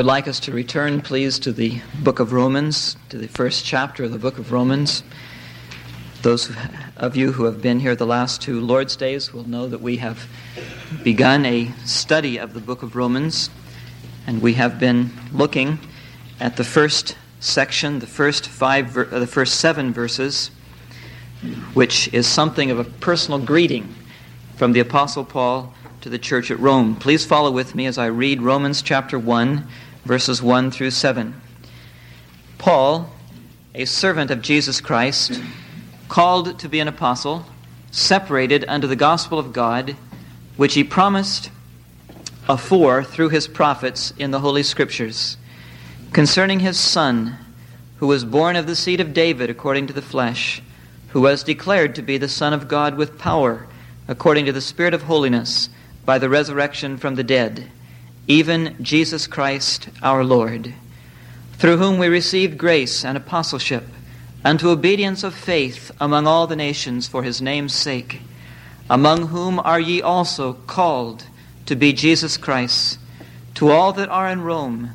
would like us to return, please, to the book of Romans, to the first chapter of the book of Romans. Those of you who have been here the last two Lord's Days will know that we have begun a study of the book of Romans, and we have been looking at the first section, the first five, uh, the first seven verses, which is something of a personal greeting from the Apostle Paul to the church at Rome. Please follow with me as I read Romans chapter 1, verses 1 through 7. Paul, a servant of Jesus Christ, called to be an apostle, separated unto the gospel of God, which he promised afore through his prophets in the Holy Scriptures, concerning his Son, who was born of the seed of David according to the flesh, who was declared to be the Son of God with power, according to the Spirit of holiness by the resurrection from the dead, even Jesus Christ our Lord, through whom we received grace and apostleship unto obedience of faith among all the nations for his name's sake, among whom are ye also called to be Jesus Christ, to all that are in Rome,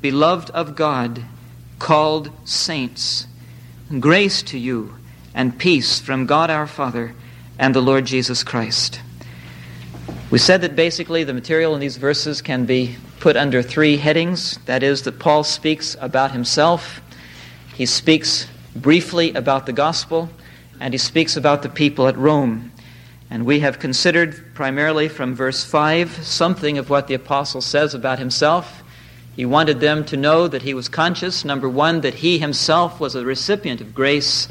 beloved of God, called saints. Grace to you and peace from God our Father and the Lord Jesus Christ. We said that basically the material in these verses can be put under three headings. That is, that Paul speaks about himself, he speaks briefly about the gospel, and he speaks about the people at Rome. And we have considered primarily from verse 5 something of what the apostle says about himself. He wanted them to know that he was conscious, number one, that he himself was a recipient of grace,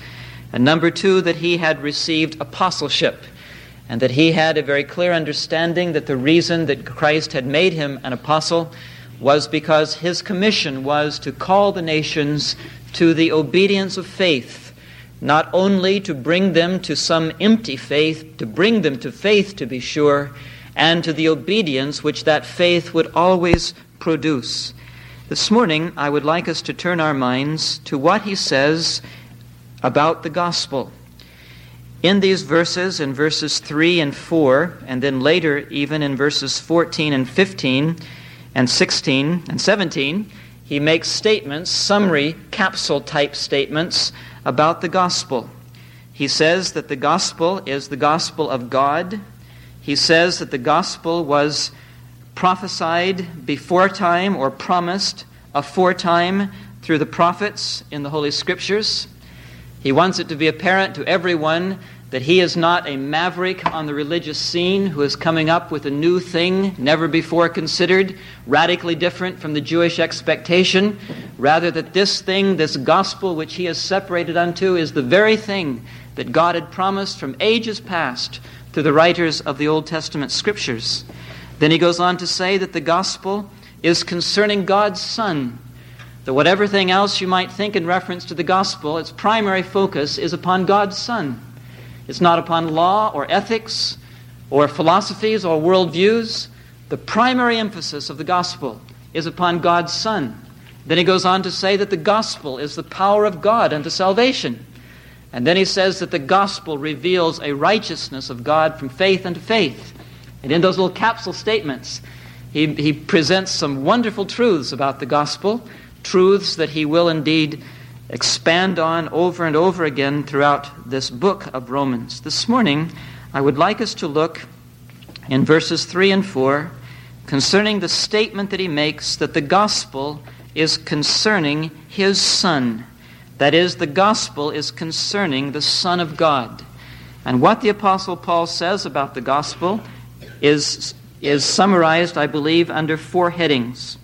and number two, that he had received apostleship and that he had a very clear understanding that the reason that Christ had made him an apostle was because his commission was to call the nations to the obedience of faith, not only to bring them to some empty faith, to bring them to faith, to be sure, and to the obedience which that faith would always produce. This morning, I would like us to turn our minds to what he says about the gospel. In these verses, in verses 3 and 4, and then later even in verses 14 and 15 and 16 and 17, he makes statements, summary, capsule type statements about the gospel. He says that the gospel is the gospel of God. He says that the gospel was prophesied before time or promised aforetime through the prophets in the Holy Scriptures. He wants it to be apparent to everyone that he is not a maverick on the religious scene who is coming up with a new thing never before considered, radically different from the Jewish expectation. Rather, that this thing, this gospel which he is separated unto, is the very thing that God had promised from ages past through the writers of the Old Testament scriptures. Then he goes on to say that the gospel is concerning God's Son, that whatever thing else you might think in reference to the gospel, its primary focus is upon God's Son. It's not upon law or ethics or philosophies or worldviews. The primary emphasis of the gospel is upon God's Son. Then he goes on to say that the gospel is the power of God unto salvation. And then he says that the gospel reveals a righteousness of God from faith unto faith. And in those little capsule statements, he, he presents some wonderful truths about the gospel, truths that he will indeed expand on over and over again throughout this book of Romans. This morning, I would like us to look in verses 3 and 4 concerning the statement that he makes that the gospel is concerning his Son. That is, the gospel is concerning the Son of God. And what the Apostle Paul says about the gospel is, is summarized, I believe, under four headings.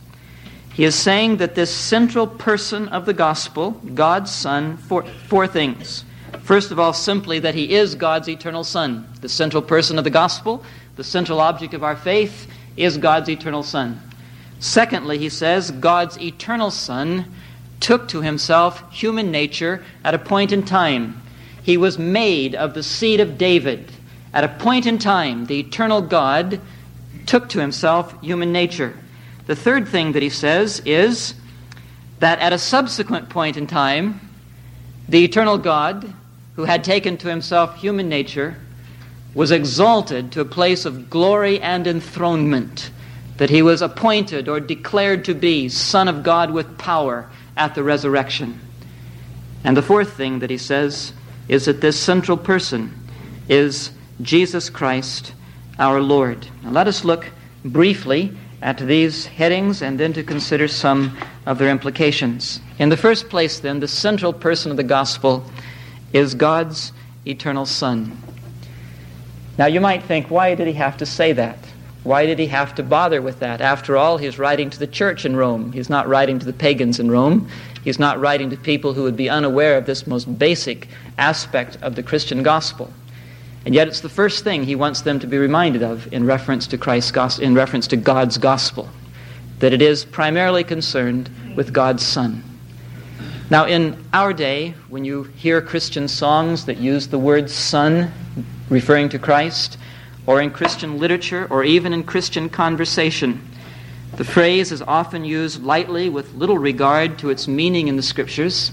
He is saying that this central person of the gospel, God's Son, four, four things. First of all, simply that he is God's eternal Son. The central person of the gospel, the central object of our faith, is God's eternal Son. Secondly, he says, God's eternal Son took to himself human nature at a point in time. He was made of the seed of David. At a point in time, the eternal God took to himself human nature. The third thing that he says is that at a subsequent point in time, the eternal God, who had taken to himself human nature, was exalted to a place of glory and enthronement. that he was appointed or declared to be Son of God with power at the resurrection. And the fourth thing that he says is that this central person is Jesus Christ our Lord. Now let us look briefly at these headings and then to consider some of their implications. In the first place, then, the central person of the gospel is God's eternal Son. Now you might think, why did he have to say that? Why did he have to bother with that? After all, he's writing to the church in Rome. He's not writing to the pagans in Rome. He's not writing to people who would be unaware of this most basic aspect of the Christian gospel. And yet it's the first thing he wants them to be reminded of in reference to Christ's gospel, in reference to God's gospel, that it is primarily concerned with God's Son. Now, in our day, when you hear Christian songs that use the word Son, referring to Christ, or in Christian literature, or even in Christian conversation. The phrase is often used lightly with little regard to its meaning in the Scriptures,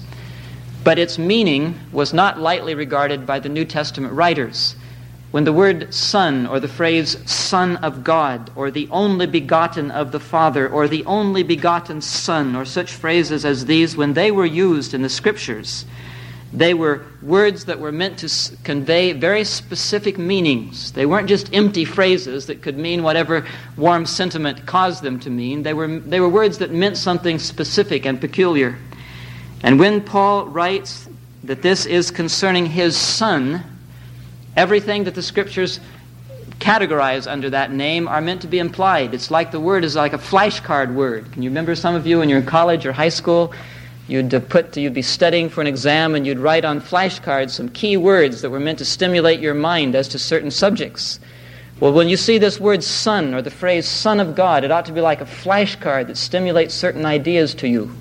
but its meaning was not lightly regarded by the New Testament writers. When the word Son, or the phrase Son of God, or the only begotten of the Father, or the only begotten Son, or such phrases as these, when they were used in the Scriptures, they were words that were meant to convey very specific meanings. They weren't just empty phrases that could mean whatever warm sentiment caused them to mean. They were, they were words that meant something specific and peculiar. And when Paul writes that this is concerning his son, everything that the scriptures categorize under that name are meant to be implied. It's like the word is like a flashcard word. Can you remember some of you when you're in college or high school? You'd put, you'd be studying for an exam and you'd write on flashcards some key words that were meant to stimulate your mind as to certain subjects. Well, when you see this word son or the phrase son of God, it ought to be like a flashcard that stimulates certain ideas to you.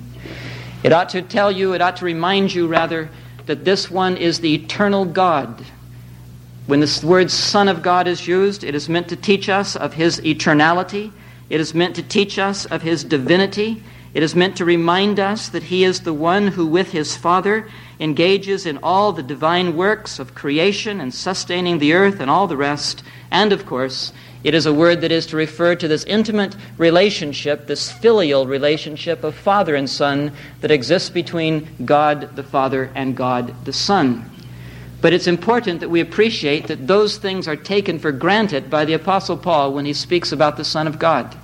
It ought to tell you, it ought to remind you, rather, that this one is the eternal God. When the word Son of God is used, it is meant to teach us of His eternality. It is meant to teach us of His divinity. It is meant to remind us that He is the one who, with His Father, engages in all the divine works of creation and sustaining the earth and all the rest. And, of course, it is a word that is to refer to this intimate relationship, this filial relationship of Father and Son that exists between God the Father and God the Son. But it's important that we appreciate that those things are taken for granted by the Apostle Paul when he speaks about the Son of God.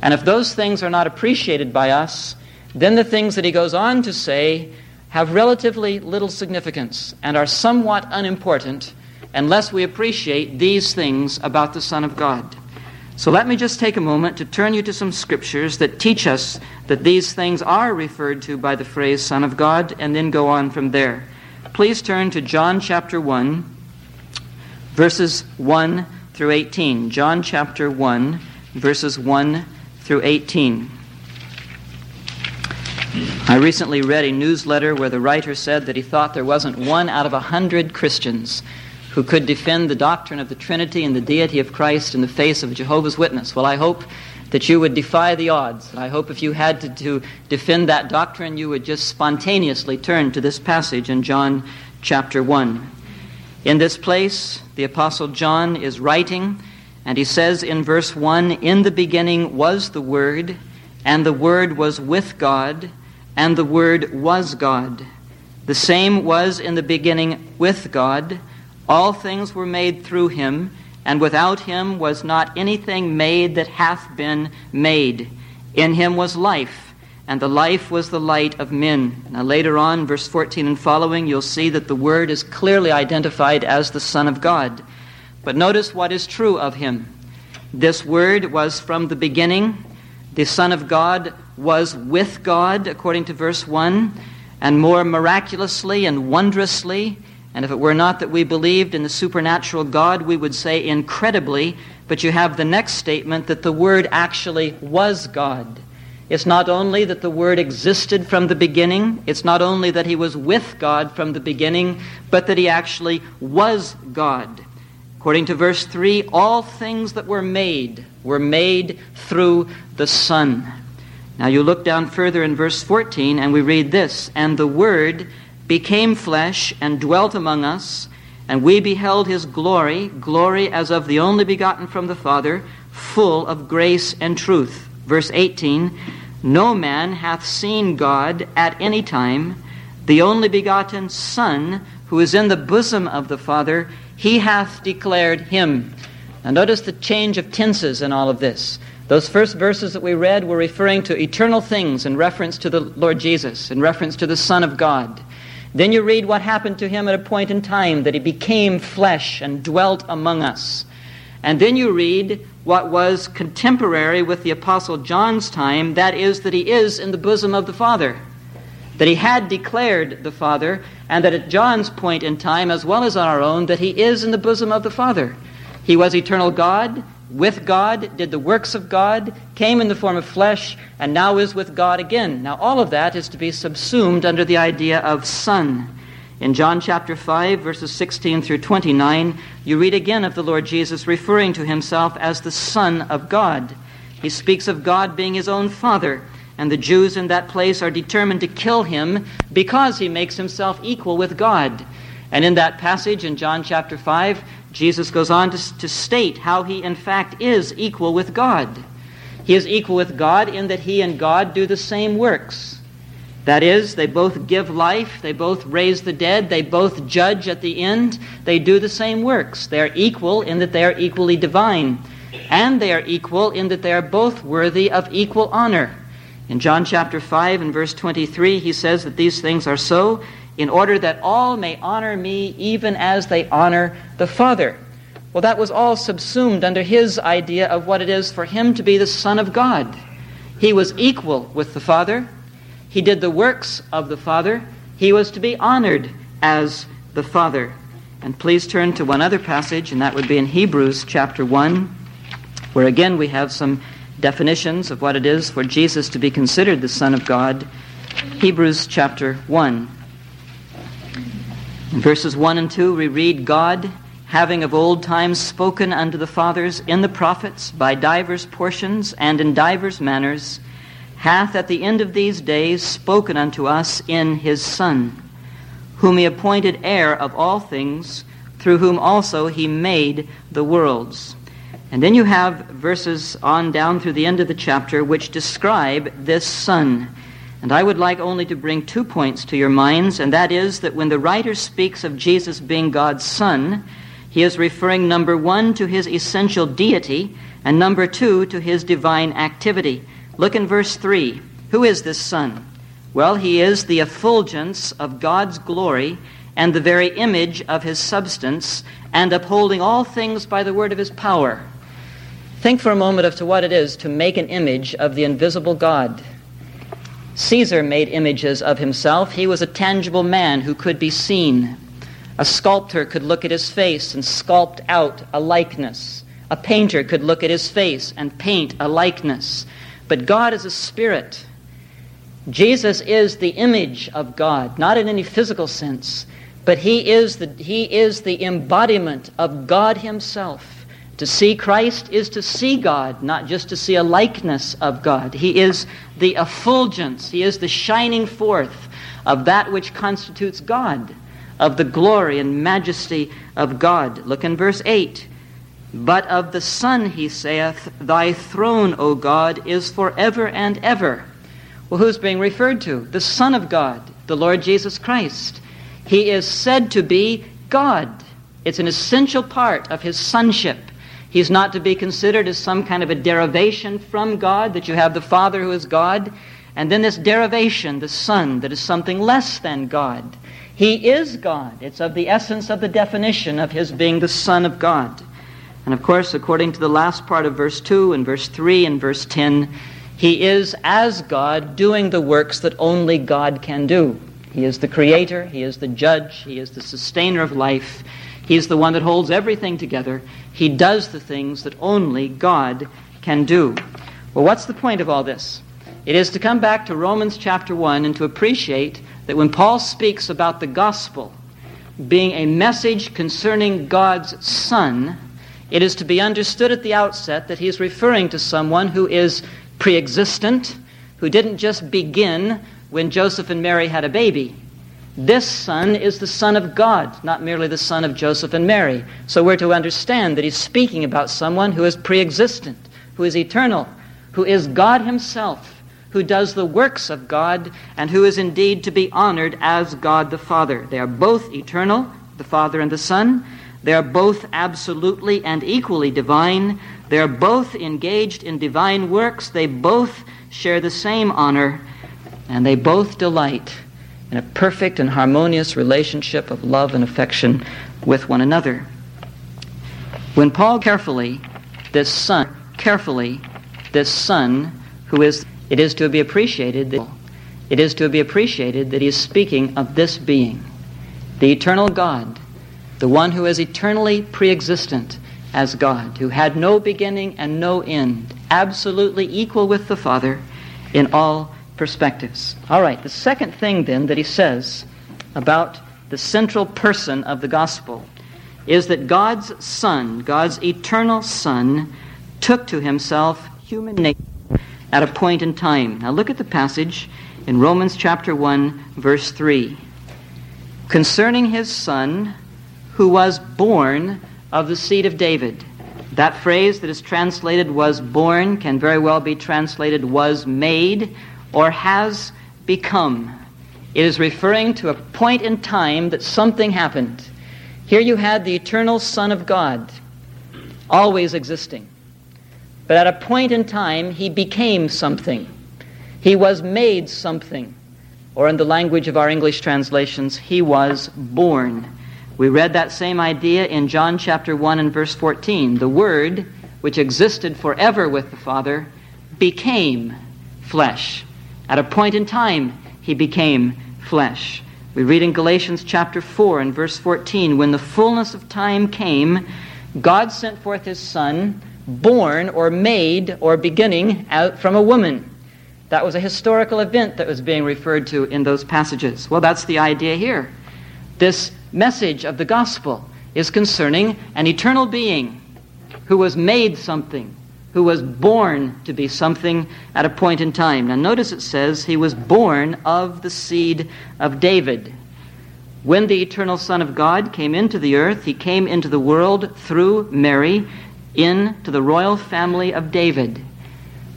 And if those things are not appreciated by us, then the things that he goes on to say have relatively little significance and are somewhat unimportant unless we appreciate these things about the Son of God. So let me just take a moment to turn you to some scriptures that teach us that these things are referred to by the phrase Son of God and then go on from there. Please turn to John chapter 1, verses 1 through 18. John chapter 1, verses 1 through 18. I recently read a newsletter where the writer said that he thought there wasn't one out of a hundred Christians who could defend the doctrine of the Trinity and the deity of Christ in the face of a Jehovah's Witness. Well, I hope that you would defy the odds. I hope if you had to, to defend that doctrine, you would just spontaneously turn to this passage in John chapter 1. In this place, the Apostle John is writing and he says in verse 1 In the beginning was the Word, and the Word was with God, and the Word was God. The same was in the beginning with God. All things were made through him, and without him was not anything made that hath been made. In him was life, and the life was the light of men. Now, later on, verse 14 and following, you'll see that the Word is clearly identified as the Son of God. But notice what is true of him. This word was from the beginning. The Son of God was with God, according to verse 1, and more miraculously and wondrously. And if it were not that we believed in the supernatural God, we would say incredibly. But you have the next statement that the Word actually was God. It's not only that the Word existed from the beginning, it's not only that He was with God from the beginning, but that He actually was God. According to verse 3, all things that were made were made through the Son. Now you look down further in verse 14 and we read this And the Word became flesh and dwelt among us, and we beheld his glory, glory as of the only begotten from the Father, full of grace and truth. Verse 18 No man hath seen God at any time. The only begotten Son, who is in the bosom of the Father, he hath declared him. Now, notice the change of tenses in all of this. Those first verses that we read were referring to eternal things in reference to the Lord Jesus, in reference to the Son of God. Then you read what happened to him at a point in time, that he became flesh and dwelt among us. And then you read what was contemporary with the Apostle John's time, that is, that he is in the bosom of the Father. That he had declared the Father, and that at John's point in time, as well as on our own, that he is in the bosom of the Father. He was eternal God, with God, did the works of God, came in the form of flesh, and now is with God again. Now, all of that is to be subsumed under the idea of Son. In John chapter 5, verses 16 through 29, you read again of the Lord Jesus referring to himself as the Son of God. He speaks of God being his own Father, and the Jews in that place are determined to kill him because he makes himself equal with God. And in that passage in John chapter 5, Jesus goes on to, to state how he, in fact, is equal with God. He is equal with God in that he and God do the same works. That is, they both give life, they both raise the dead, they both judge at the end, they do the same works. They are equal in that they are equally divine, and they are equal in that they are both worthy of equal honor. In John chapter 5 and verse 23, he says that these things are so in order that all may honor me even as they honor the Father. Well, that was all subsumed under his idea of what it is for him to be the Son of God. He was equal with the Father. He did the works of the Father. He was to be honored as the Father. And please turn to one other passage, and that would be in Hebrews chapter 1, where again we have some definitions of what it is for Jesus to be considered the Son of God. Hebrews chapter 1. In verses 1 and 2, we read God, having of old times spoken unto the fathers in the prophets by divers portions and in divers manners, hath at the end of these days spoken unto us in his Son, whom he appointed heir of all things, through whom also he made the worlds. And then you have verses on down through the end of the chapter which describe this Son and I would like only to bring two points to your minds, and that is that when the writer speaks of Jesus being God's Son, he is referring, number one, to his essential deity, and number two, to his divine activity. Look in verse 3. Who is this Son? Well, he is the effulgence of God's glory and the very image of his substance, and upholding all things by the word of his power. Think for a moment of to what it is to make an image of the invisible God. Caesar made images of himself. He was a tangible man who could be seen. A sculptor could look at his face and sculpt out a likeness. A painter could look at his face and paint a likeness. But God is a spirit. Jesus is the image of God, not in any physical sense, but he is the, he is the embodiment of God himself. To see Christ is to see God, not just to see a likeness of God. He is the effulgence, He is the shining forth of that which constitutes God, of the glory and majesty of God. Look in verse 8. But of the Son, he saith, Thy throne, O God, is forever and ever. Well, who's being referred to? The Son of God, the Lord Jesus Christ. He is said to be God. It's an essential part of his sonship. He's not to be considered as some kind of a derivation from God, that you have the Father who is God, and then this derivation, the Son, that is something less than God. He is God. It's of the essence of the definition of his being the Son of God. And of course, according to the last part of verse 2 and verse 3 and verse 10, he is as God doing the works that only God can do. He is the creator, he is the judge, he is the sustainer of life, He's the one that holds everything together. He does the things that only God can do. Well, what's the point of all this? It is to come back to Romans chapter 1 and to appreciate that when Paul speaks about the gospel being a message concerning God's Son, it is to be understood at the outset that he is referring to someone who is pre existent, who didn't just begin when Joseph and Mary had a baby, This son is the son of God, not merely the son of Joseph and Mary. So we're to understand that he's speaking about someone who is pre existent, who is eternal, who is God himself, who does the works of God, and who is indeed to be honored as God the Father. They are both eternal, the Father and the Son. They are both absolutely and equally divine. They are both engaged in divine works. They both share the same honor, and they both delight in a perfect and harmonious relationship of love and affection with one another. When Paul carefully, this son, carefully, this son, who is, it is to be appreciated that it is to be appreciated that he is speaking of this being, the eternal God, the one who is eternally pre-existent as God, who had no beginning and no end, absolutely equal with the Father in all perspectives. All right, the second thing then that he says about the central person of the gospel is that God's Son, God's eternal Son, took to himself human nature at a point in time. Now look at the passage in Romans chapter 1, verse 3. Concerning his Son, who was born of the seed of David. That phrase that is translated was born can very well be translated was made or has become. It is referring to a point in time that something happened. Here you had the eternal Son of God, always existing. But at a point in time, he became something. He was made something. Or in the language of our English translations, he was born. We read that same idea in John chapter 1 and verse 14. The Word, which existed forever with the Father, became flesh at a point in time, he became flesh. We read in Galatians chapter 4 and verse 14 when the fullness of time came, God sent forth his Son, born or made or beginning out from a woman. That was a historical event that was being referred to in those passages. Well, that's the idea here. This message of the gospel is concerning an eternal being who was made something, who was born to be something at a point in time. Now, notice it says he was born of the seed of David. When the eternal Son of God came into the earth, he came into the world through Mary into the royal family of David.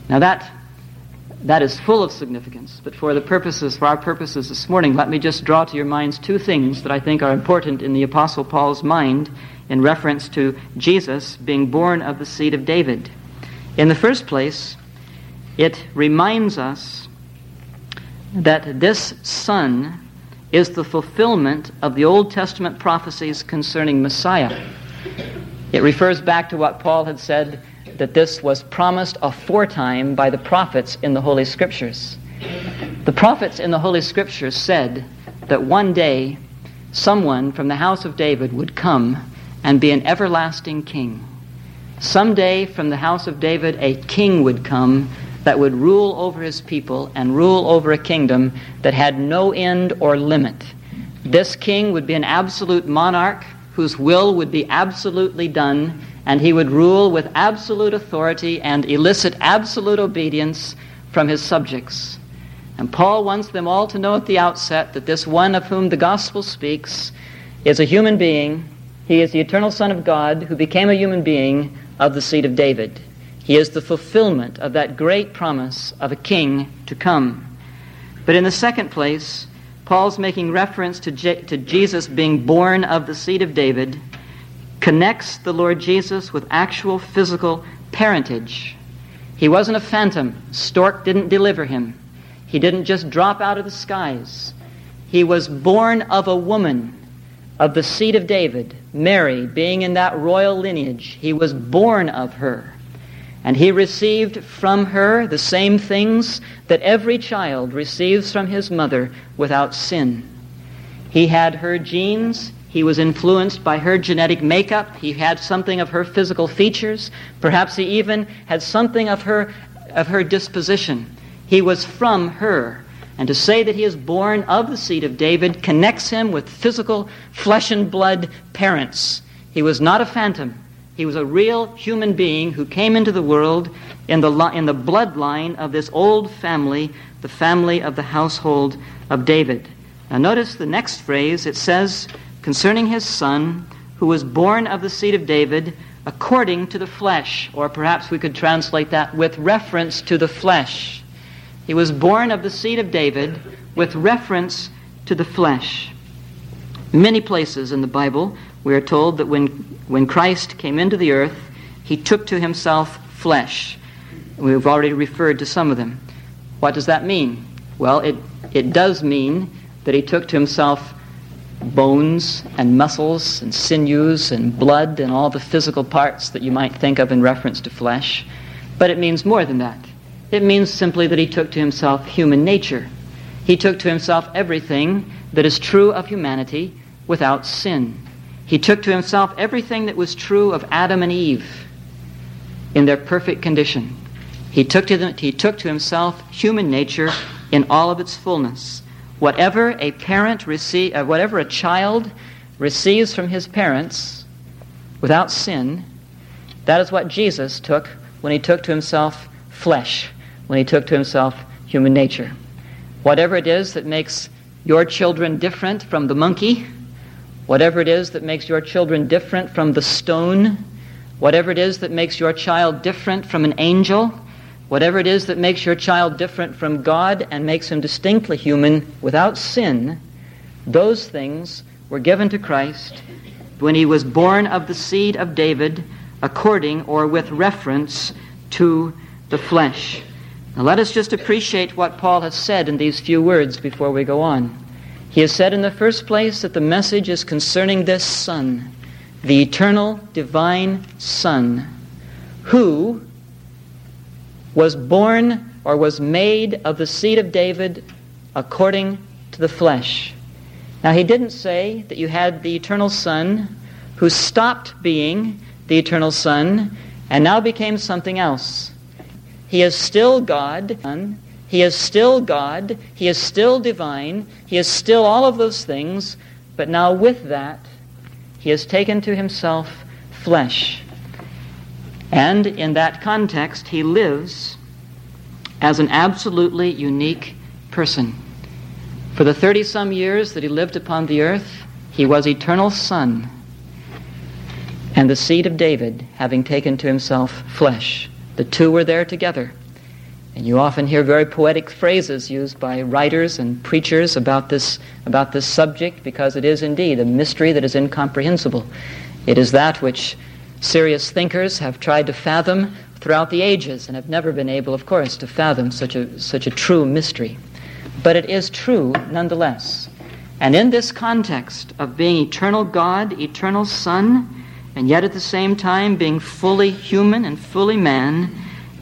Now, that, that is full of significance, but for the purposes, for our purposes this morning, let me just draw to your minds two things that I think are important in the Apostle Paul's mind in reference to Jesus being born of the seed of David. In the first place, it reminds us that this Son is the fulfillment of the Old Testament prophecies concerning Messiah. It refers back to what Paul had said that this was promised aforetime by the prophets in the Holy Scriptures. The prophets in the Holy Scriptures said that one day someone from the house of David would come and be an everlasting king. Someday from the house of David, a king would come that would rule over his people and rule over a kingdom that had no end or limit. This king would be an absolute monarch whose will would be absolutely done, and he would rule with absolute authority and elicit absolute obedience from his subjects. And Paul wants them all to know at the outset that this one of whom the gospel speaks is a human being. He is the eternal Son of God who became a human being of the seed of David. He is the fulfillment of that great promise of a king to come. But in the second place, Paul's making reference to, Je- to Jesus being born of the seed of David, connects the Lord Jesus with actual physical parentage. He wasn't a phantom. Stork didn't deliver him. He didn't just drop out of the skies. He was born of a woman of the seed of David, Mary, being in that royal lineage, he was born of her. And he received from her the same things that every child receives from his mother without sin. He had her genes. He was influenced by her genetic makeup. He had something of her physical features. Perhaps he even had something of her, of her disposition. He was from her. And to say that he is born of the seed of David connects him with physical flesh and blood parents. He was not a phantom. He was a real human being who came into the world in the, in the bloodline of this old family, the family of the household of David. Now, notice the next phrase. It says, concerning his son, who was born of the seed of David according to the flesh. Or perhaps we could translate that with reference to the flesh. He was born of the seed of David with reference to the flesh. Many places in the Bible, we are told that when, when Christ came into the earth, he took to himself flesh. We've already referred to some of them. What does that mean? Well, it, it does mean that he took to himself bones and muscles and sinews and blood and all the physical parts that you might think of in reference to flesh. But it means more than that. It means simply that he took to himself human nature. He took to himself everything that is true of humanity without sin. He took to himself everything that was true of Adam and Eve in their perfect condition. He took to, them, he took to himself human nature in all of its fullness. Whatever a parent receive, uh, whatever a child receives from his parents without sin, that is what Jesus took when he took to himself flesh, when he took to himself human nature. Whatever it is that makes your children different from the monkey, whatever it is that makes your children different from the stone, whatever it is that makes your child different from an angel, Whatever it is that makes your child different from God and makes him distinctly human without sin, those things were given to Christ when he was born of the seed of David according or with reference to the flesh. Now let us just appreciate what Paul has said in these few words before we go on. He has said in the first place that the message is concerning this Son, the eternal divine Son, who was born or was made of the seed of David according to the flesh. Now, he didn't say that you had the eternal Son who stopped being the eternal Son and now became something else. He is still God. He is still God. He is still divine. He is still all of those things. But now, with that, he has taken to himself flesh. And in that context, he lives as an absolutely unique person. For the 30 some years that he lived upon the earth, he was eternal Son and the seed of David, having taken to himself flesh. The two were there together. And you often hear very poetic phrases used by writers and preachers about this, about this subject because it is indeed a mystery that is incomprehensible. It is that which Serious thinkers have tried to fathom throughout the ages and have never been able, of course, to fathom such a, such a true mystery. But it is true nonetheless. And in this context of being eternal God, eternal Son, and yet at the same time being fully human and fully man,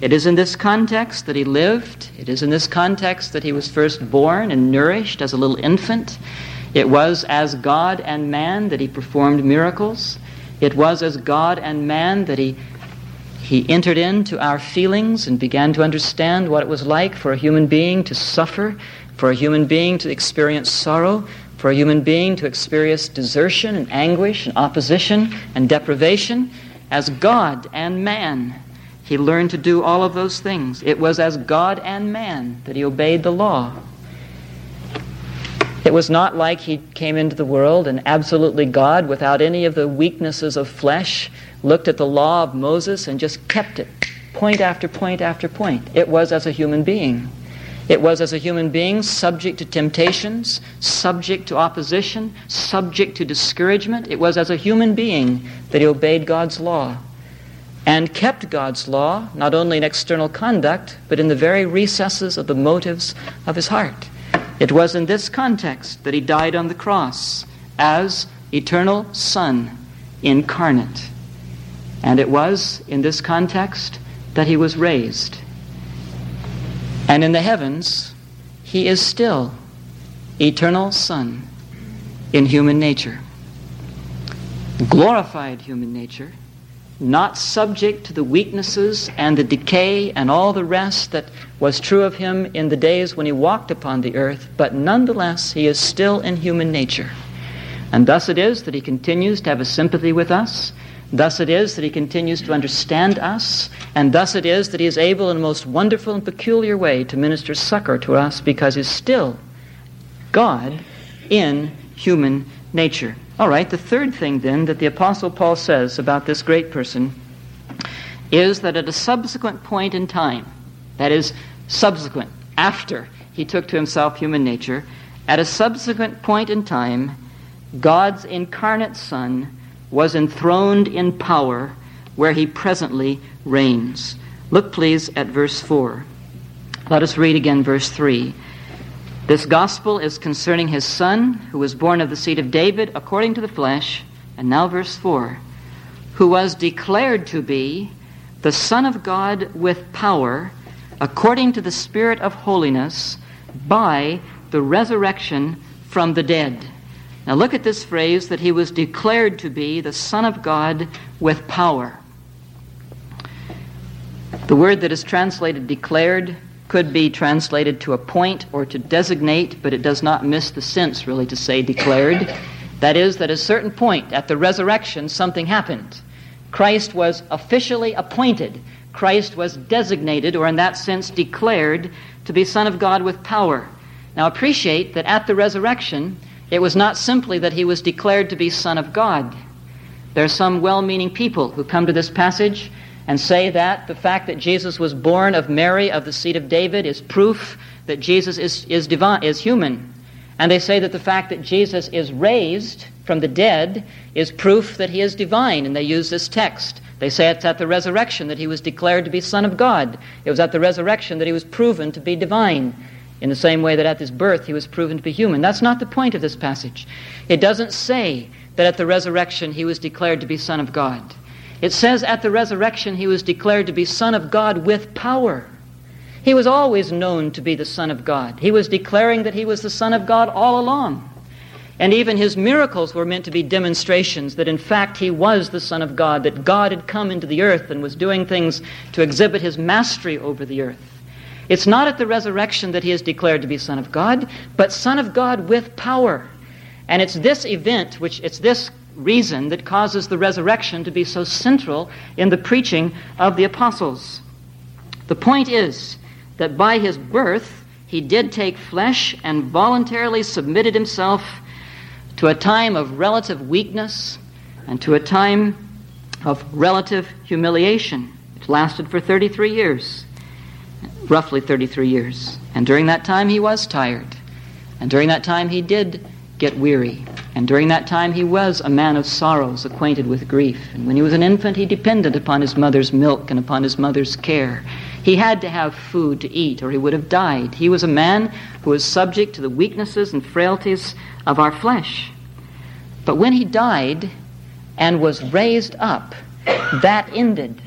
it is in this context that he lived. It is in this context that he was first born and nourished as a little infant. It was as God and man that he performed miracles. It was as God and man that he, he entered into our feelings and began to understand what it was like for a human being to suffer, for a human being to experience sorrow, for a human being to experience desertion and anguish and opposition and deprivation. As God and man, he learned to do all of those things. It was as God and man that he obeyed the law. It was not like he came into the world and absolutely God without any of the weaknesses of flesh, looked at the law of Moses and just kept it, point after point after point. It was as a human being. It was as a human being subject to temptations, subject to opposition, subject to discouragement. It was as a human being that he obeyed God's law and kept God's law, not only in external conduct, but in the very recesses of the motives of his heart. It was in this context that he died on the cross as eternal Son incarnate. And it was in this context that he was raised. And in the heavens, he is still eternal Son in human nature. Glorified human nature not subject to the weaknesses and the decay and all the rest that was true of him in the days when he walked upon the earth, but nonetheless he is still in human nature. And thus it is that he continues to have a sympathy with us. Thus it is that he continues to understand us. And thus it is that he is able in a most wonderful and peculiar way to minister succor to us because he's still God in human nature. All right, the third thing then that the Apostle Paul says about this great person is that at a subsequent point in time, that is, subsequent, after he took to himself human nature, at a subsequent point in time, God's incarnate Son was enthroned in power where he presently reigns. Look, please, at verse 4. Let us read again verse 3. This gospel is concerning his Son, who was born of the seed of David according to the flesh. And now, verse 4 who was declared to be the Son of God with power, according to the Spirit of holiness, by the resurrection from the dead. Now look at this phrase that he was declared to be the Son of God with power. The word that is translated declared could be translated to appoint or to designate, but it does not miss the sense really to say declared. That is, that at a certain point at the resurrection, something happened. Christ was officially appointed. Christ was designated, or in that sense declared, to be Son of God with power. Now appreciate that at the resurrection, it was not simply that he was declared to be Son of God. There are some well meaning people who come to this passage and say that the fact that Jesus was born of Mary of the seed of David is proof that Jesus is, is, divine, is human. And they say that the fact that Jesus is raised from the dead is proof that he is divine, and they use this text. They say it's at the resurrection that he was declared to be Son of God. It was at the resurrection that he was proven to be divine, in the same way that at his birth he was proven to be human. That's not the point of this passage. It doesn't say that at the resurrection he was declared to be Son of God. It says at the resurrection he was declared to be Son of God with power. He was always known to be the Son of God. He was declaring that he was the Son of God all along. And even his miracles were meant to be demonstrations that in fact he was the Son of God, that God had come into the earth and was doing things to exhibit his mastery over the earth. It's not at the resurrection that he is declared to be Son of God, but Son of God with power. And it's this event, which it's this reason that causes the resurrection to be so central in the preaching of the apostles. The point is that by his birth, he did take flesh and voluntarily submitted himself to a time of relative weakness and to a time of relative humiliation. It lasted for 33 years, roughly 33 years. And during that time, he was tired. And during that time, he did get weary. And during that time, he was a man of sorrows, acquainted with grief. And when he was an infant, he depended upon his mother's milk and upon his mother's care. He had to have food to eat, or he would have died. He was a man who was subject to the weaknesses and frailties of our flesh. But when he died and was raised up, that ended.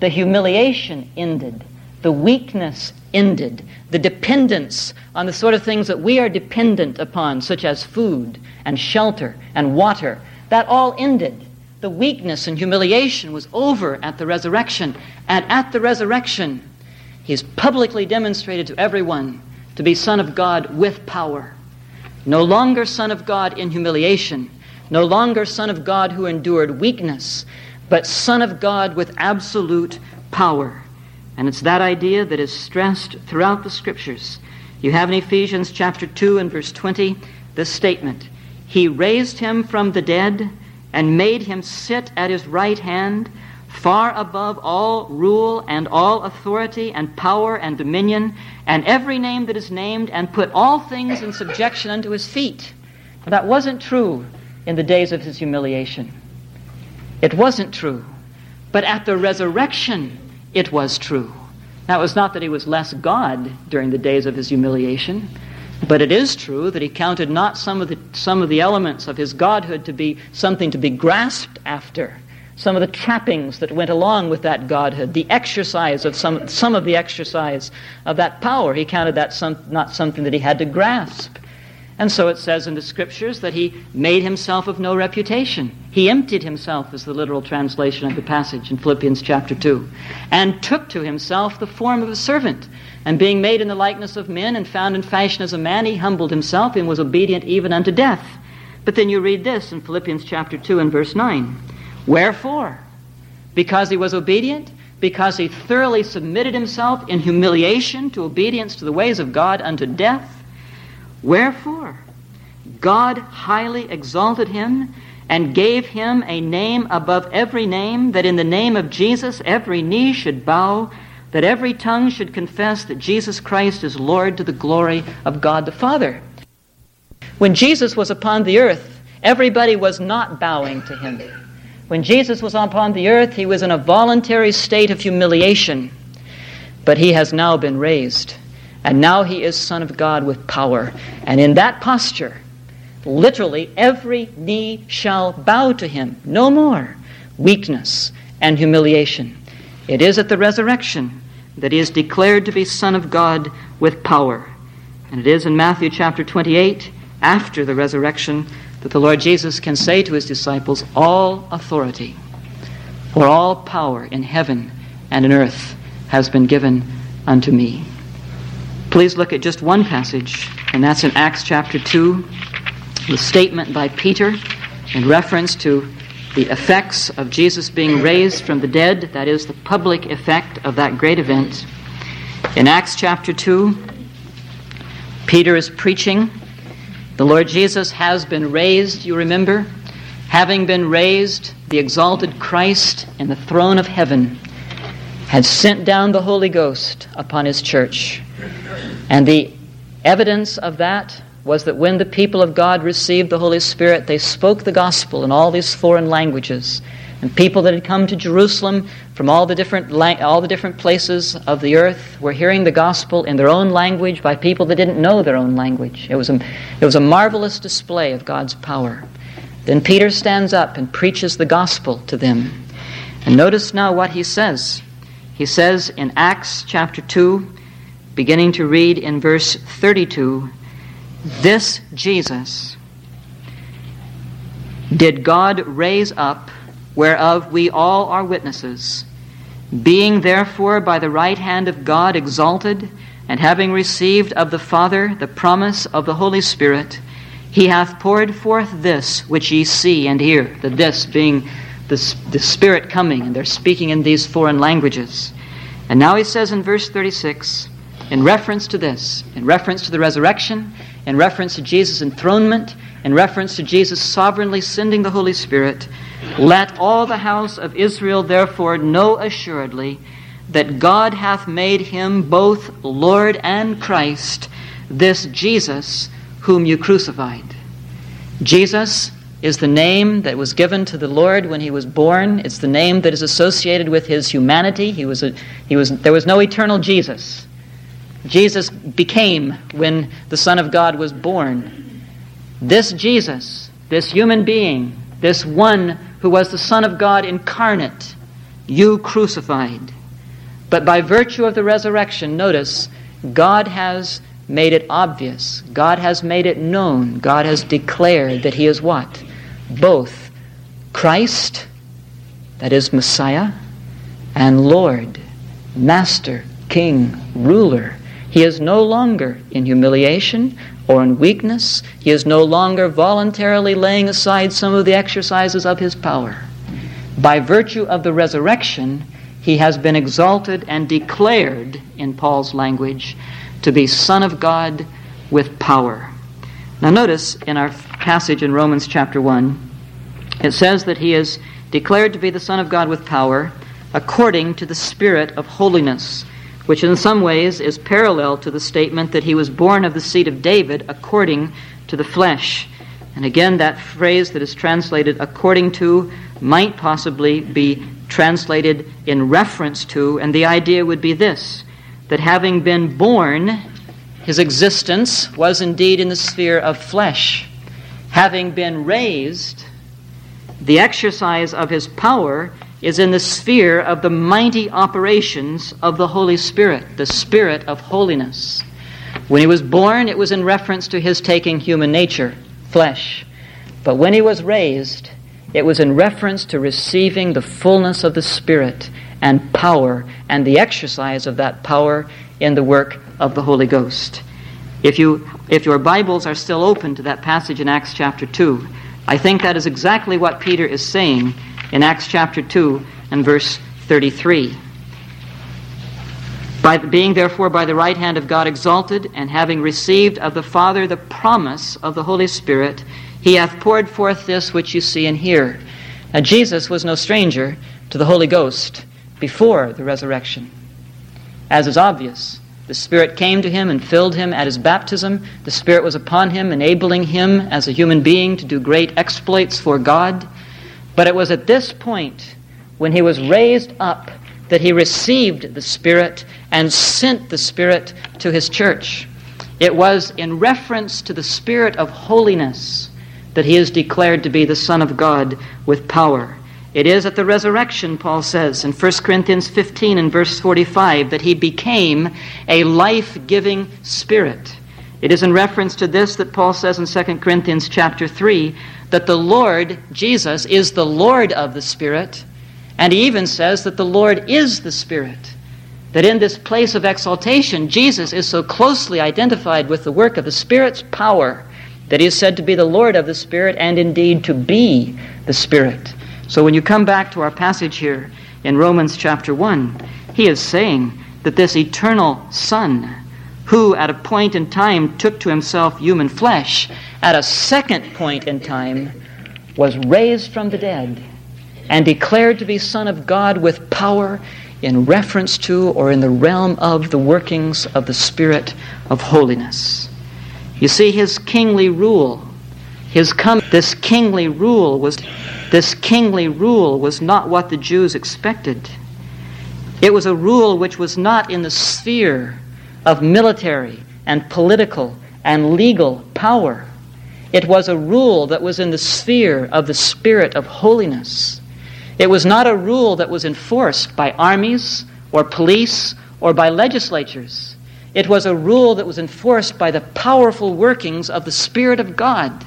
The humiliation ended. The weakness ended. The dependence on the sort of things that we are dependent upon, such as food and shelter and water, that all ended. The weakness and humiliation was over at the resurrection. And at the resurrection, he is publicly demonstrated to everyone to be Son of God with power. No longer Son of God in humiliation, no longer Son of God who endured weakness, but Son of God with absolute power. And it's that idea that is stressed throughout the scriptures. You have in Ephesians chapter 2 and verse 20 this statement He raised him from the dead and made him sit at his right hand, far above all rule and all authority and power and dominion, and every name that is named, and put all things in subjection unto his feet. That wasn't true in the days of his humiliation. It wasn't true. But at the resurrection, it was true. Now, it was not that he was less God during the days of his humiliation, but it is true that he counted not some of the, some of the elements of his godhood to be something to be grasped after, some of the trappings that went along with that godhood, the exercise of some, some of the exercise of that power. He counted that some, not something that he had to grasp. And so it says in the scriptures that he made himself of no reputation. He emptied himself, is the literal translation of the passage in Philippians chapter 2, and took to himself the form of a servant. And being made in the likeness of men and found in fashion as a man, he humbled himself and was obedient even unto death. But then you read this in Philippians chapter 2 and verse 9. Wherefore? Because he was obedient? Because he thoroughly submitted himself in humiliation to obedience to the ways of God unto death? Wherefore? God highly exalted him and gave him a name above every name, that in the name of Jesus every knee should bow, that every tongue should confess that Jesus Christ is Lord to the glory of God the Father. When Jesus was upon the earth, everybody was not bowing to him. When Jesus was upon the earth, he was in a voluntary state of humiliation, but he has now been raised. And now he is Son of God with power. And in that posture, literally, every knee shall bow to him. No more weakness and humiliation. It is at the resurrection that he is declared to be Son of God with power. And it is in Matthew chapter 28, after the resurrection, that the Lord Jesus can say to his disciples, All authority or all power in heaven and in earth has been given unto me. Please look at just one passage, and that's in Acts chapter 2, the statement by Peter in reference to the effects of Jesus being raised from the dead, that is, the public effect of that great event. In Acts chapter 2, Peter is preaching. The Lord Jesus has been raised, you remember? Having been raised, the exalted Christ in the throne of heaven had sent down the Holy Ghost upon his church. And the evidence of that was that when the people of God received the Holy Spirit, they spoke the gospel in all these foreign languages. And people that had come to Jerusalem from all the different all the different places of the earth were hearing the gospel in their own language by people that didn't know their own language. It was a, it was a marvelous display of God's power. Then Peter stands up and preaches the gospel to them. And notice now what he says. He says in Acts chapter 2, beginning to read in verse 32 This Jesus did God raise up, whereof we all are witnesses, being therefore by the right hand of God exalted, and having received of the Father the promise of the Holy Spirit, he hath poured forth this which ye see and hear, the this being the, the Spirit coming, and they're speaking in these foreign languages. And now he says in verse 36, in reference to this, in reference to the resurrection, in reference to Jesus' enthronement, in reference to Jesus sovereignly sending the Holy Spirit, let all the house of Israel therefore know assuredly that God hath made him both Lord and Christ, this Jesus whom you crucified. Jesus is the name that was given to the Lord when he was born. It's the name that is associated with his humanity. He was a, he was, there was no eternal Jesus. Jesus became when the Son of God was born. This Jesus, this human being, this one who was the Son of God incarnate, you crucified. But by virtue of the resurrection, notice, God has made it obvious. God has made it known. God has declared that He is what? Both Christ, that is Messiah, and Lord, Master, King, Ruler. He is no longer in humiliation or in weakness. He is no longer voluntarily laying aside some of the exercises of his power. By virtue of the resurrection, he has been exalted and declared, in Paul's language, to be Son of God with power. Now, notice in our passage in Romans chapter 1, it says that he is declared to be the Son of God with power according to the Spirit of holiness which in some ways is parallel to the statement that he was born of the seed of David according to the flesh. And again, that phrase that is translated according to might possibly be translated in reference to, and the idea would be this that having been born, his existence was indeed in the sphere of flesh. Having been raised, the exercise of his power is in the sphere of the mighty operations of the Holy Spirit, the Spirit of holiness. When he was born, it was in reference to his taking human nature, flesh. But when he was raised, it was in reference to receiving the fullness of the Spirit and power and the exercise of that power in the work of the Holy Ghost. If, you, if your Bibles are still open to that passage in Acts chapter 2, I think that is exactly what Peter is saying in Acts chapter 2 and verse 33. By being therefore by the right hand of God exalted, and having received of the Father the promise of the Holy Spirit, he hath poured forth this which you see and hear. Now Jesus was no stranger to the Holy Ghost before the resurrection. As is obvious, the Spirit came to him and filled him at his baptism. The Spirit was upon him, enabling him as a human being to do great exploits for God. But it was at this point, when he was raised up, that he received the Spirit and sent the Spirit to his church. It was in reference to the Spirit of holiness that he is declared to be the Son of God with power. It is at the resurrection, Paul says in 1 Corinthians 15 and verse 45, that he became a life giving spirit. It is in reference to this that Paul says in 2 Corinthians chapter 3 that the Lord, Jesus, is the Lord of the Spirit, and he even says that the Lord is the Spirit. That in this place of exaltation, Jesus is so closely identified with the work of the Spirit's power that he is said to be the Lord of the Spirit and indeed to be the Spirit. So when you come back to our passage here in Romans chapter 1, he is saying that this eternal Son, who at a point in time took to himself human flesh, at a second point in time was raised from the dead and declared to be Son of God with power in reference to or in the realm of the workings of the Spirit of holiness. You see, his kingly rule, his come, this kingly rule was this kingly rule was not what the Jews expected. It was a rule which was not in the sphere of military and political and legal power. It was a rule that was in the sphere of the spirit of holiness. It was not a rule that was enforced by armies or police or by legislatures. It was a rule that was enforced by the powerful workings of the Spirit of God.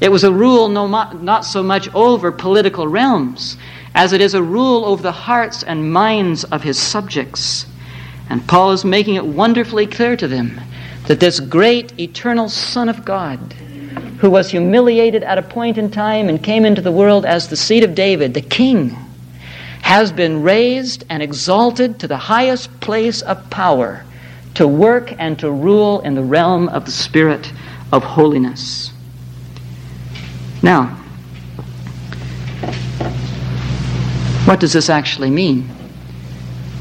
It was a rule no, not so much over political realms as it is a rule over the hearts and minds of his subjects. And Paul is making it wonderfully clear to them that this great eternal Son of God, who was humiliated at a point in time and came into the world as the seed of David, the king, has been raised and exalted to the highest place of power to work and to rule in the realm of the Spirit of holiness. Now, what does this actually mean?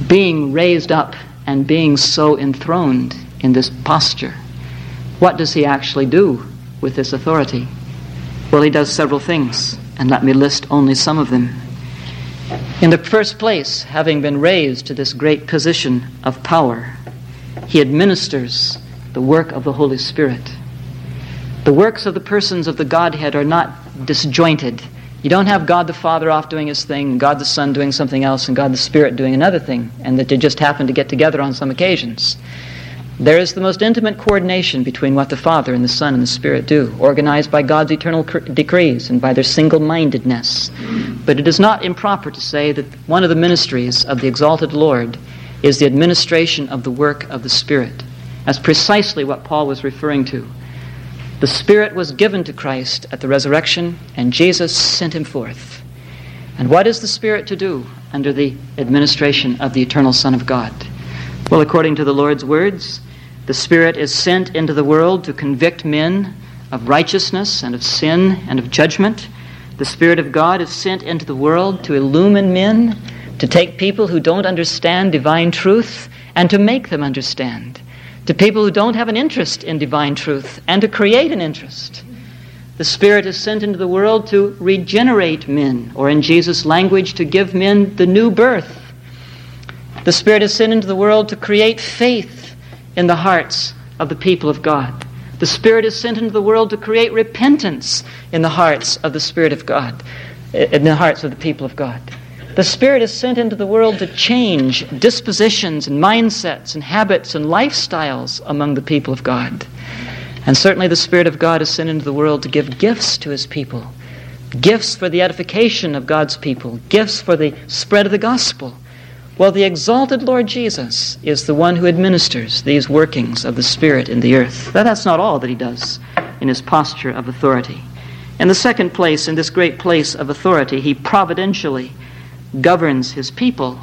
Being raised up and being so enthroned in this posture. What does he actually do with this authority? Well, he does several things, and let me list only some of them. In the first place, having been raised to this great position of power, he administers the work of the Holy Spirit. The works of the persons of the Godhead are not disjointed. You don't have God the Father off doing his thing, God the Son doing something else, and God the Spirit doing another thing, and that they just happen to get together on some occasions. There is the most intimate coordination between what the Father and the Son and the Spirit do, organized by God's eternal decrees and by their single mindedness. But it is not improper to say that one of the ministries of the exalted Lord is the administration of the work of the Spirit. That's precisely what Paul was referring to the Spirit was given to Christ at the resurrection, and Jesus sent him forth. And what is the Spirit to do under the administration of the eternal Son of God? Well, according to the Lord's words, the Spirit is sent into the world to convict men of righteousness and of sin and of judgment. The Spirit of God is sent into the world to illumine men, to take people who don't understand divine truth and to make them understand to people who don't have an interest in divine truth and to create an interest. The Spirit is sent into the world to regenerate men, or in Jesus' language, to give men the new birth. The Spirit is sent into the world to create faith in the hearts of the people of God. The Spirit is sent into the world to create repentance in the hearts of the Spirit of God, in the hearts of the people of God. The Spirit is sent into the world to change dispositions and mindsets and habits and lifestyles among the people of God. And certainly the Spirit of God is sent into the world to give gifts to His people gifts for the edification of God's people, gifts for the spread of the gospel. Well, the exalted Lord Jesus is the one who administers these workings of the Spirit in the earth. But that's not all that He does in His posture of authority. In the second place, in this great place of authority, He providentially governs his people.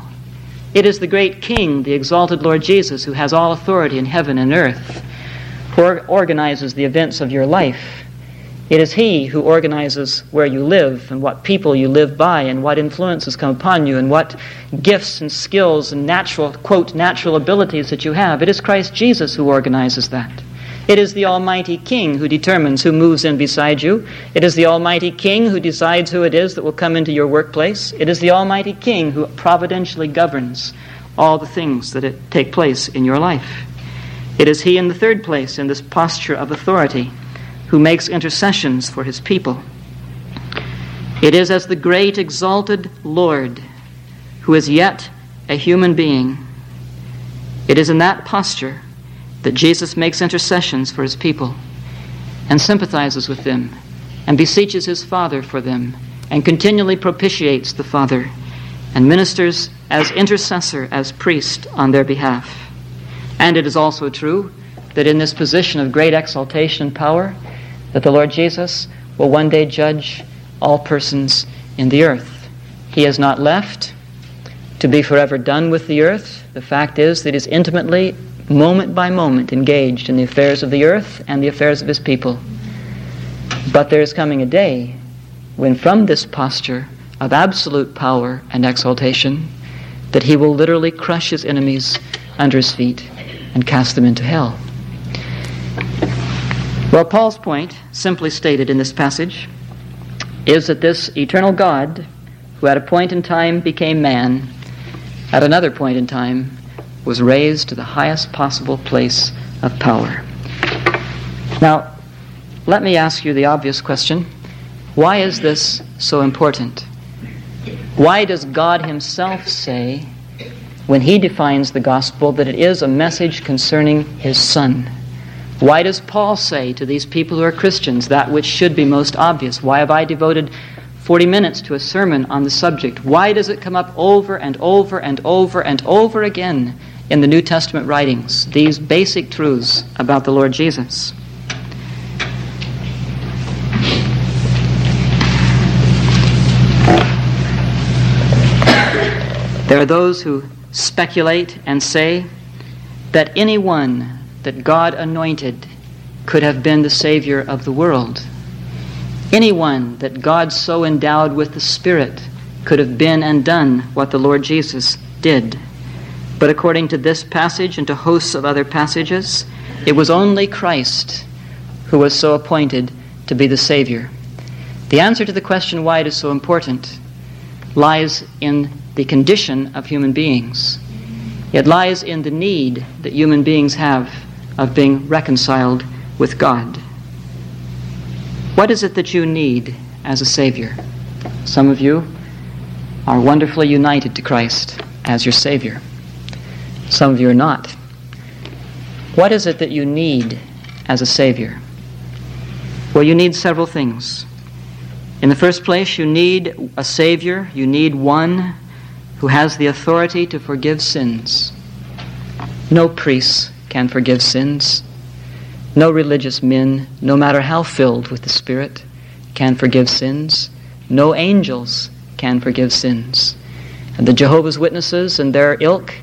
It is the great King, the exalted Lord Jesus, who has all authority in heaven and earth, who organizes the events of your life. It is He who organizes where you live and what people you live by and what influences come upon you and what gifts and skills and natural, quote, natural abilities that you have. It is Christ Jesus who organizes that. It is the Almighty King who determines who moves in beside you. It is the Almighty King who decides who it is that will come into your workplace. It is the Almighty King who providentially governs all the things that take place in your life. It is He in the third place in this posture of authority who makes intercessions for his people. It is as the great exalted Lord who is yet a human being. It is in that posture that Jesus makes intercessions for his people and sympathizes with them and beseeches his Father for them and continually propitiates the Father and ministers as intercessor, as priest on their behalf. And it is also true that in this position of great exaltation and power, that the Lord Jesus will one day judge all persons in the earth. He has not left to be forever done with the earth. The fact is that he is intimately, moment by moment, engaged in the affairs of the earth and the affairs of his people. But there is coming a day when, from this posture of absolute power and exaltation, that he will literally crush his enemies under his feet and cast them into hell. Well, Paul's point, simply stated in this passage, is that this eternal God, who at a point in time became man, at another point in time was raised to the highest possible place of power. Now, let me ask you the obvious question why is this so important? Why does God Himself say, when He defines the gospel, that it is a message concerning His Son? Why does Paul say to these people who are Christians that which should be most obvious? Why have I devoted 40 minutes to a sermon on the subject? Why does it come up over and over and over and over again in the New Testament writings? These basic truths about the Lord Jesus. There are those who speculate and say that anyone that God anointed could have been the Savior of the world. Anyone that God so endowed with the Spirit could have been and done what the Lord Jesus did. But according to this passage and to hosts of other passages, it was only Christ who was so appointed to be the Savior. The answer to the question why it is so important lies in the condition of human beings. It lies in the need that human beings have of being reconciled with God. What is it that you need as a Savior? Some of you are wonderfully united to Christ as your Savior. Some of you are not. What is it that you need as a Savior? Well, you need several things. In the first place, you need a Savior. You need one who has the authority to forgive sins. No priests can forgive sins. No religious men, no matter how filled with the Spirit, can forgive sins. No angels can forgive sins. And the Jehovah's Witnesses and their ilk,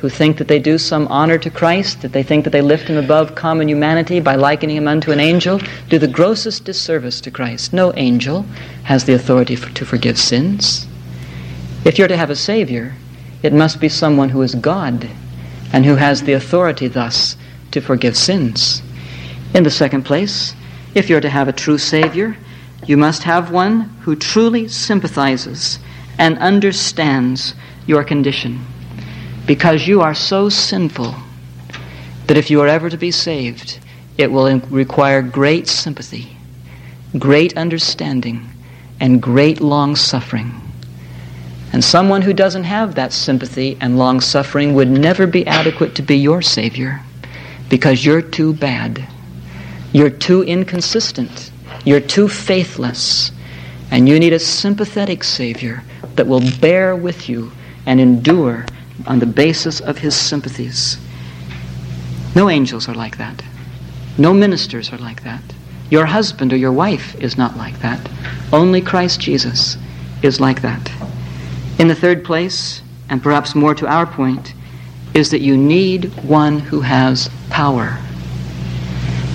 who think that they do some honor to Christ, that they think that they lift him above common humanity by likening him unto an angel, do the grossest disservice to Christ. No angel has the authority for, to forgive sins. If you're to have a Savior, it must be someone who is God and who has the authority thus to forgive sins. In the second place, if you're to have a true Savior, you must have one who truly sympathizes and understands your condition. Because you are so sinful that if you are ever to be saved, it will require great sympathy, great understanding, and great long suffering. And someone who doesn't have that sympathy and long suffering would never be adequate to be your Savior because you're too bad. You're too inconsistent. You're too faithless. And you need a sympathetic Savior that will bear with you and endure on the basis of his sympathies. No angels are like that. No ministers are like that. Your husband or your wife is not like that. Only Christ Jesus is like that. In the third place, and perhaps more to our point, is that you need one who has power.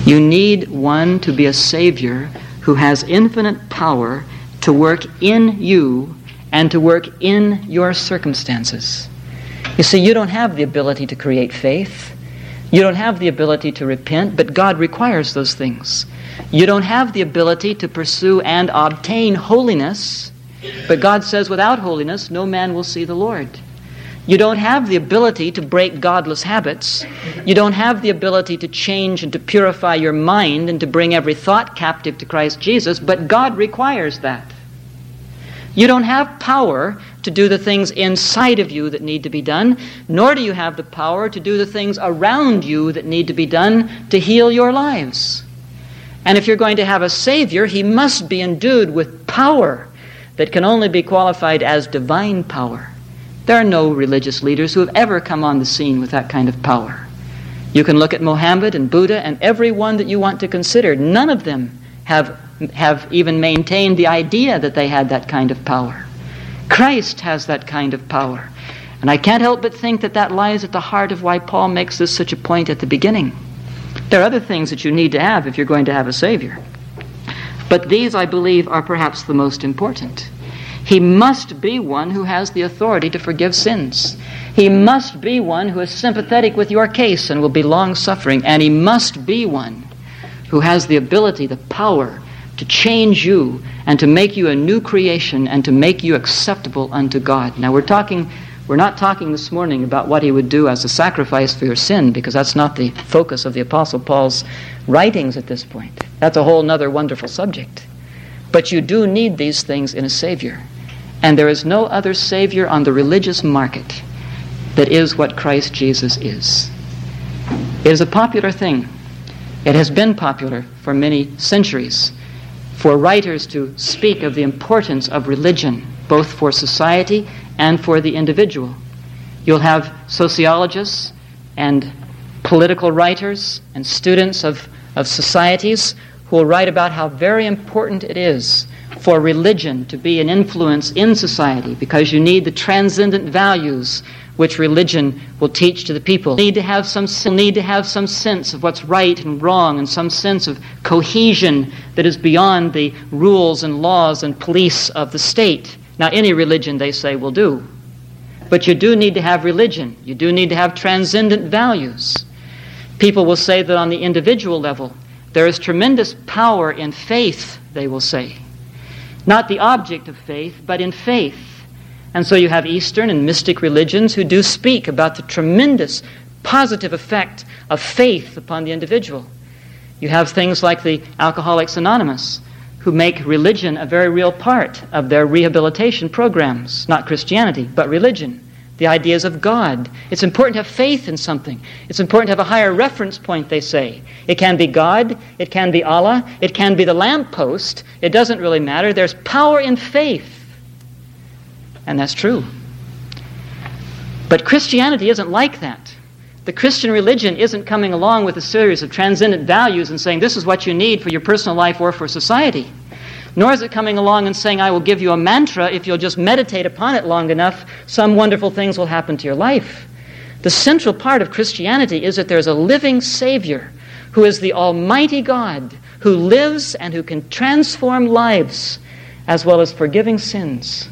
You need one to be a Savior who has infinite power to work in you and to work in your circumstances. You see, you don't have the ability to create faith. You don't have the ability to repent, but God requires those things. You don't have the ability to pursue and obtain holiness, but God says, without holiness, no man will see the Lord. You don't have the ability to break godless habits. You don't have the ability to change and to purify your mind and to bring every thought captive to Christ Jesus, but God requires that. You don't have power to do the things inside of you that need to be done, nor do you have the power to do the things around you that need to be done to heal your lives. And if you're going to have a Savior, He must be endued with power that can only be qualified as divine power. There are no religious leaders who have ever come on the scene with that kind of power. You can look at Mohammed and Buddha and every one that you want to consider. None of them have, have even maintained the idea that they had that kind of power. Christ has that kind of power. And I can't help but think that that lies at the heart of why Paul makes this such a point at the beginning. There are other things that you need to have if you're going to have a Savior. But these, I believe, are perhaps the most important. He must be one who has the authority to forgive sins. He must be one who is sympathetic with your case and will be long suffering. And he must be one who has the ability, the power to change you and to make you a new creation and to make you acceptable unto God. Now, we're talking. We're not talking this morning about what he would do as a sacrifice for your sin, because that's not the focus of the Apostle Paul's writings at this point. That's a whole other wonderful subject. But you do need these things in a Savior. And there is no other Savior on the religious market that is what Christ Jesus is. It is a popular thing. It has been popular for many centuries for writers to speak of the importance of religion, both for society and for the individual. You'll have sociologists and political writers and students of, of societies who will write about how very important it is for religion to be an influence in society because you need the transcendent values which religion will teach to the people. Need to have some need to have some sense of what's right and wrong and some sense of cohesion that is beyond the rules and laws and police of the state. Now any religion they say will do. But you do need to have religion. You do need to have transcendent values. People will say that on the individual level there is tremendous power in faith, they will say. Not the object of faith, but in faith. And so you have Eastern and mystic religions who do speak about the tremendous positive effect of faith upon the individual. You have things like the Alcoholics Anonymous, who make religion a very real part of their rehabilitation programs. Not Christianity, but religion the ideas of God. It's important to have faith in something. It's important to have a higher reference point, they say. It can be God, it can be Allah, it can be the lamppost. It doesn't really matter. There's power in faith. And that's true. But Christianity isn't like that. The Christian religion isn't coming along with a series of transcendent values and saying this is what you need for your personal life or for society. Nor is it coming along and saying, I will give you a mantra. If you'll just meditate upon it long enough, some wonderful things will happen to your life. The central part of Christianity is that there's a living Savior who is the Almighty God, who lives and who can transform lives as well as forgiving sins.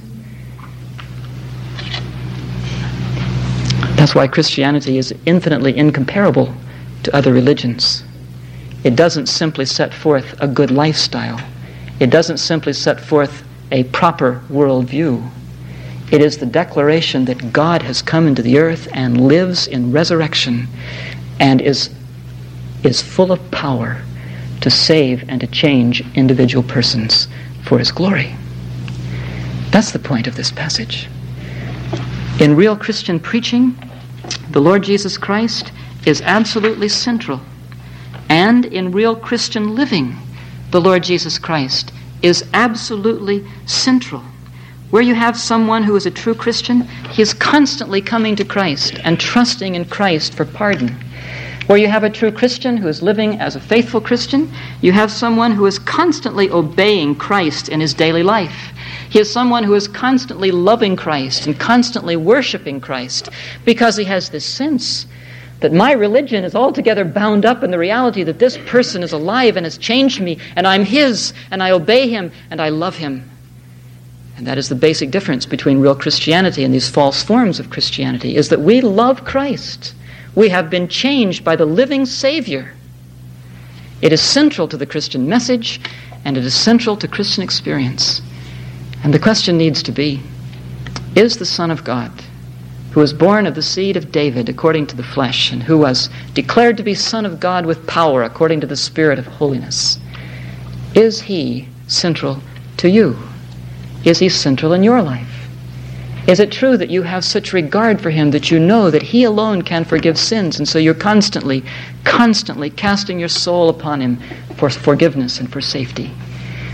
That's why Christianity is infinitely incomparable to other religions. It doesn't simply set forth a good lifestyle. It doesn't simply set forth a proper worldview. It is the declaration that God has come into the earth and lives in resurrection and is, is full of power to save and to change individual persons for his glory. That's the point of this passage. In real Christian preaching, the Lord Jesus Christ is absolutely central. And in real Christian living, the Lord Jesus Christ is absolutely central. Where you have someone who is a true Christian, he is constantly coming to Christ and trusting in Christ for pardon. Where you have a true Christian who is living as a faithful Christian, you have someone who is constantly obeying Christ in his daily life. He is someone who is constantly loving Christ and constantly worshiping Christ because he has this sense that my religion is altogether bound up in the reality that this person is alive and has changed me, and I'm his, and I obey him, and I love him. And that is the basic difference between real Christianity and these false forms of Christianity, is that we love Christ. We have been changed by the living Savior. It is central to the Christian message, and it is central to Christian experience. And the question needs to be Is the Son of God? who was born of the seed of David according to the flesh, and who was declared to be Son of God with power according to the Spirit of holiness. Is he central to you? Is he central in your life? Is it true that you have such regard for him that you know that he alone can forgive sins, and so you're constantly, constantly casting your soul upon him for forgiveness and for safety?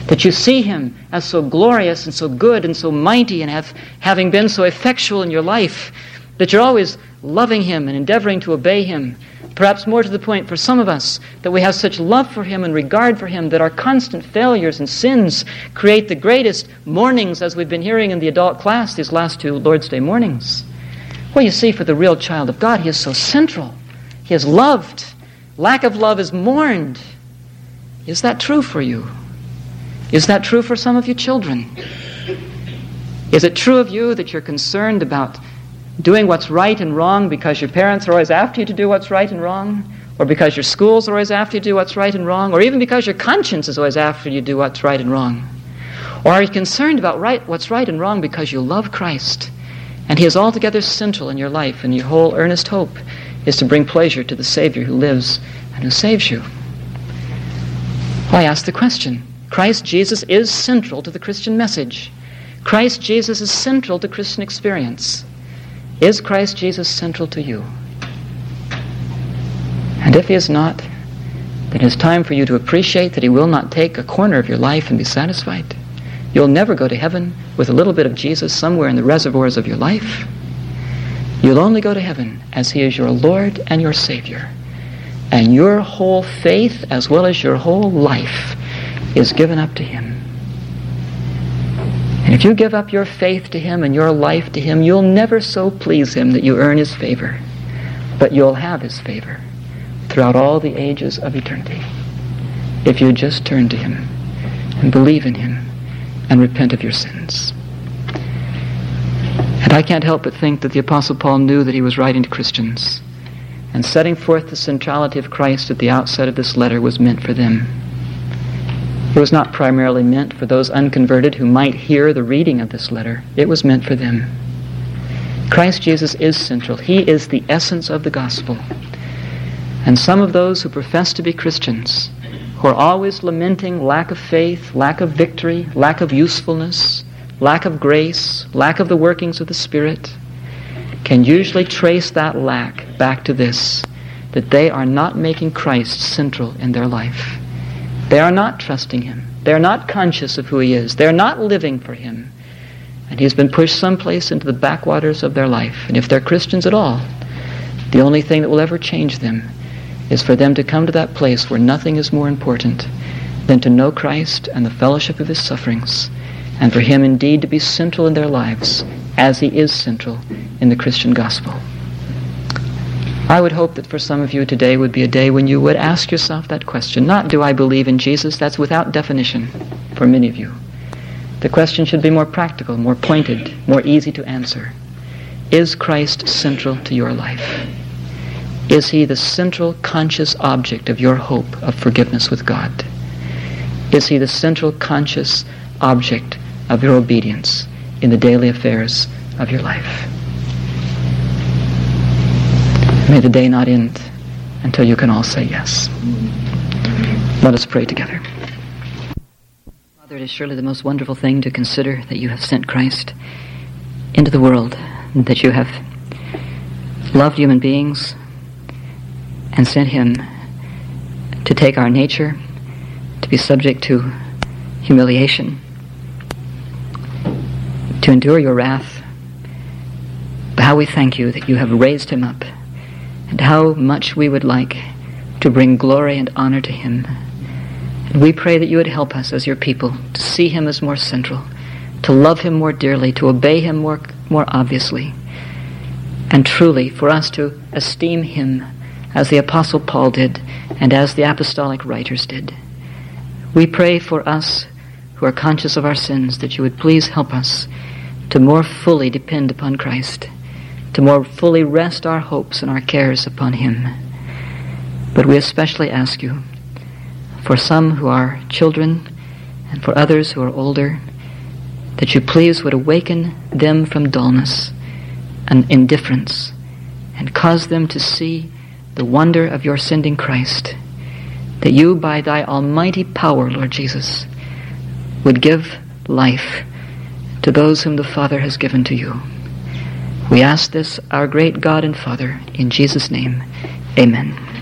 That you see him as so glorious and so good and so mighty, and have, having been so effectual in your life, that you're always loving Him and endeavoring to obey Him. Perhaps more to the point for some of us, that we have such love for Him and regard for Him that our constant failures and sins create the greatest mournings, as we've been hearing in the adult class these last two Lord's Day mornings. Well, you see, for the real child of God, He is so central. He is loved. Lack of love is mourned. Is that true for you? Is that true for some of you children? Is it true of you that you're concerned about doing what's right and wrong because your parents are always after you to do what's right and wrong, or because your schools are always after you to do what's right and wrong, or even because your conscience is always after you to do what's right and wrong? Or are you concerned about right, what's right and wrong because you love Christ and He is altogether central in your life and your whole earnest hope is to bring pleasure to the Savior who lives and who saves you? Well, I ask the question Christ Jesus is central to the Christian message. Christ Jesus is central to Christian experience. Is Christ Jesus central to you? And if he is not, then it's time for you to appreciate that he will not take a corner of your life and be satisfied. You'll never go to heaven with a little bit of Jesus somewhere in the reservoirs of your life. You'll only go to heaven as he is your Lord and your Savior. And your whole faith, as well as your whole life, is given up to him. And if you give up your faith to Him and your life to Him, you'll never so please Him that you earn His favor. But you'll have His favor throughout all the ages of eternity. If you just turn to Him and believe in Him and repent of your sins. And I can't help but think that the Apostle Paul knew that he was writing to Christians. And setting forth the centrality of Christ at the outset of this letter was meant for them. It was not primarily meant for those unconverted who might hear the reading of this letter. It was meant for them. Christ Jesus is central. He is the essence of the gospel. And some of those who profess to be Christians, who are always lamenting lack of faith, lack of victory, lack of usefulness, lack of grace, lack of the workings of the Spirit, can usually trace that lack back to this that they are not making Christ central in their life. They are not trusting Him. They are not conscious of who He is. They are not living for Him. And He's been pushed someplace into the backwaters of their life. And if they're Christians at all, the only thing that will ever change them is for them to come to that place where nothing is more important than to know Christ and the fellowship of His sufferings, and for Him indeed to be central in their lives as He is central in the Christian gospel. I would hope that for some of you today would be a day when you would ask yourself that question. Not, do I believe in Jesus? That's without definition for many of you. The question should be more practical, more pointed, more easy to answer. Is Christ central to your life? Is he the central conscious object of your hope of forgiveness with God? Is he the central conscious object of your obedience in the daily affairs of your life? May the day not end until you can all say yes. Let us pray together. Father, it is surely the most wonderful thing to consider that you have sent Christ into the world, that you have loved human beings and sent him to take our nature, to be subject to humiliation, to endure your wrath. But how we thank you that you have raised him up and how much we would like to bring glory and honor to him. And we pray that you would help us as your people to see him as more central, to love him more dearly, to obey him more, more obviously, and truly for us to esteem him as the Apostle Paul did and as the apostolic writers did. We pray for us who are conscious of our sins that you would please help us to more fully depend upon Christ, to more fully rest our hopes and our cares upon Him. But we especially ask you for some who are children and for others who are older, that you please would awaken them from dullness and indifference and cause them to see the wonder of your sending Christ, that you, by thy almighty power, Lord Jesus, would give life to those whom the Father has given to you. We ask this, our great God and Father, in Jesus' name. Amen.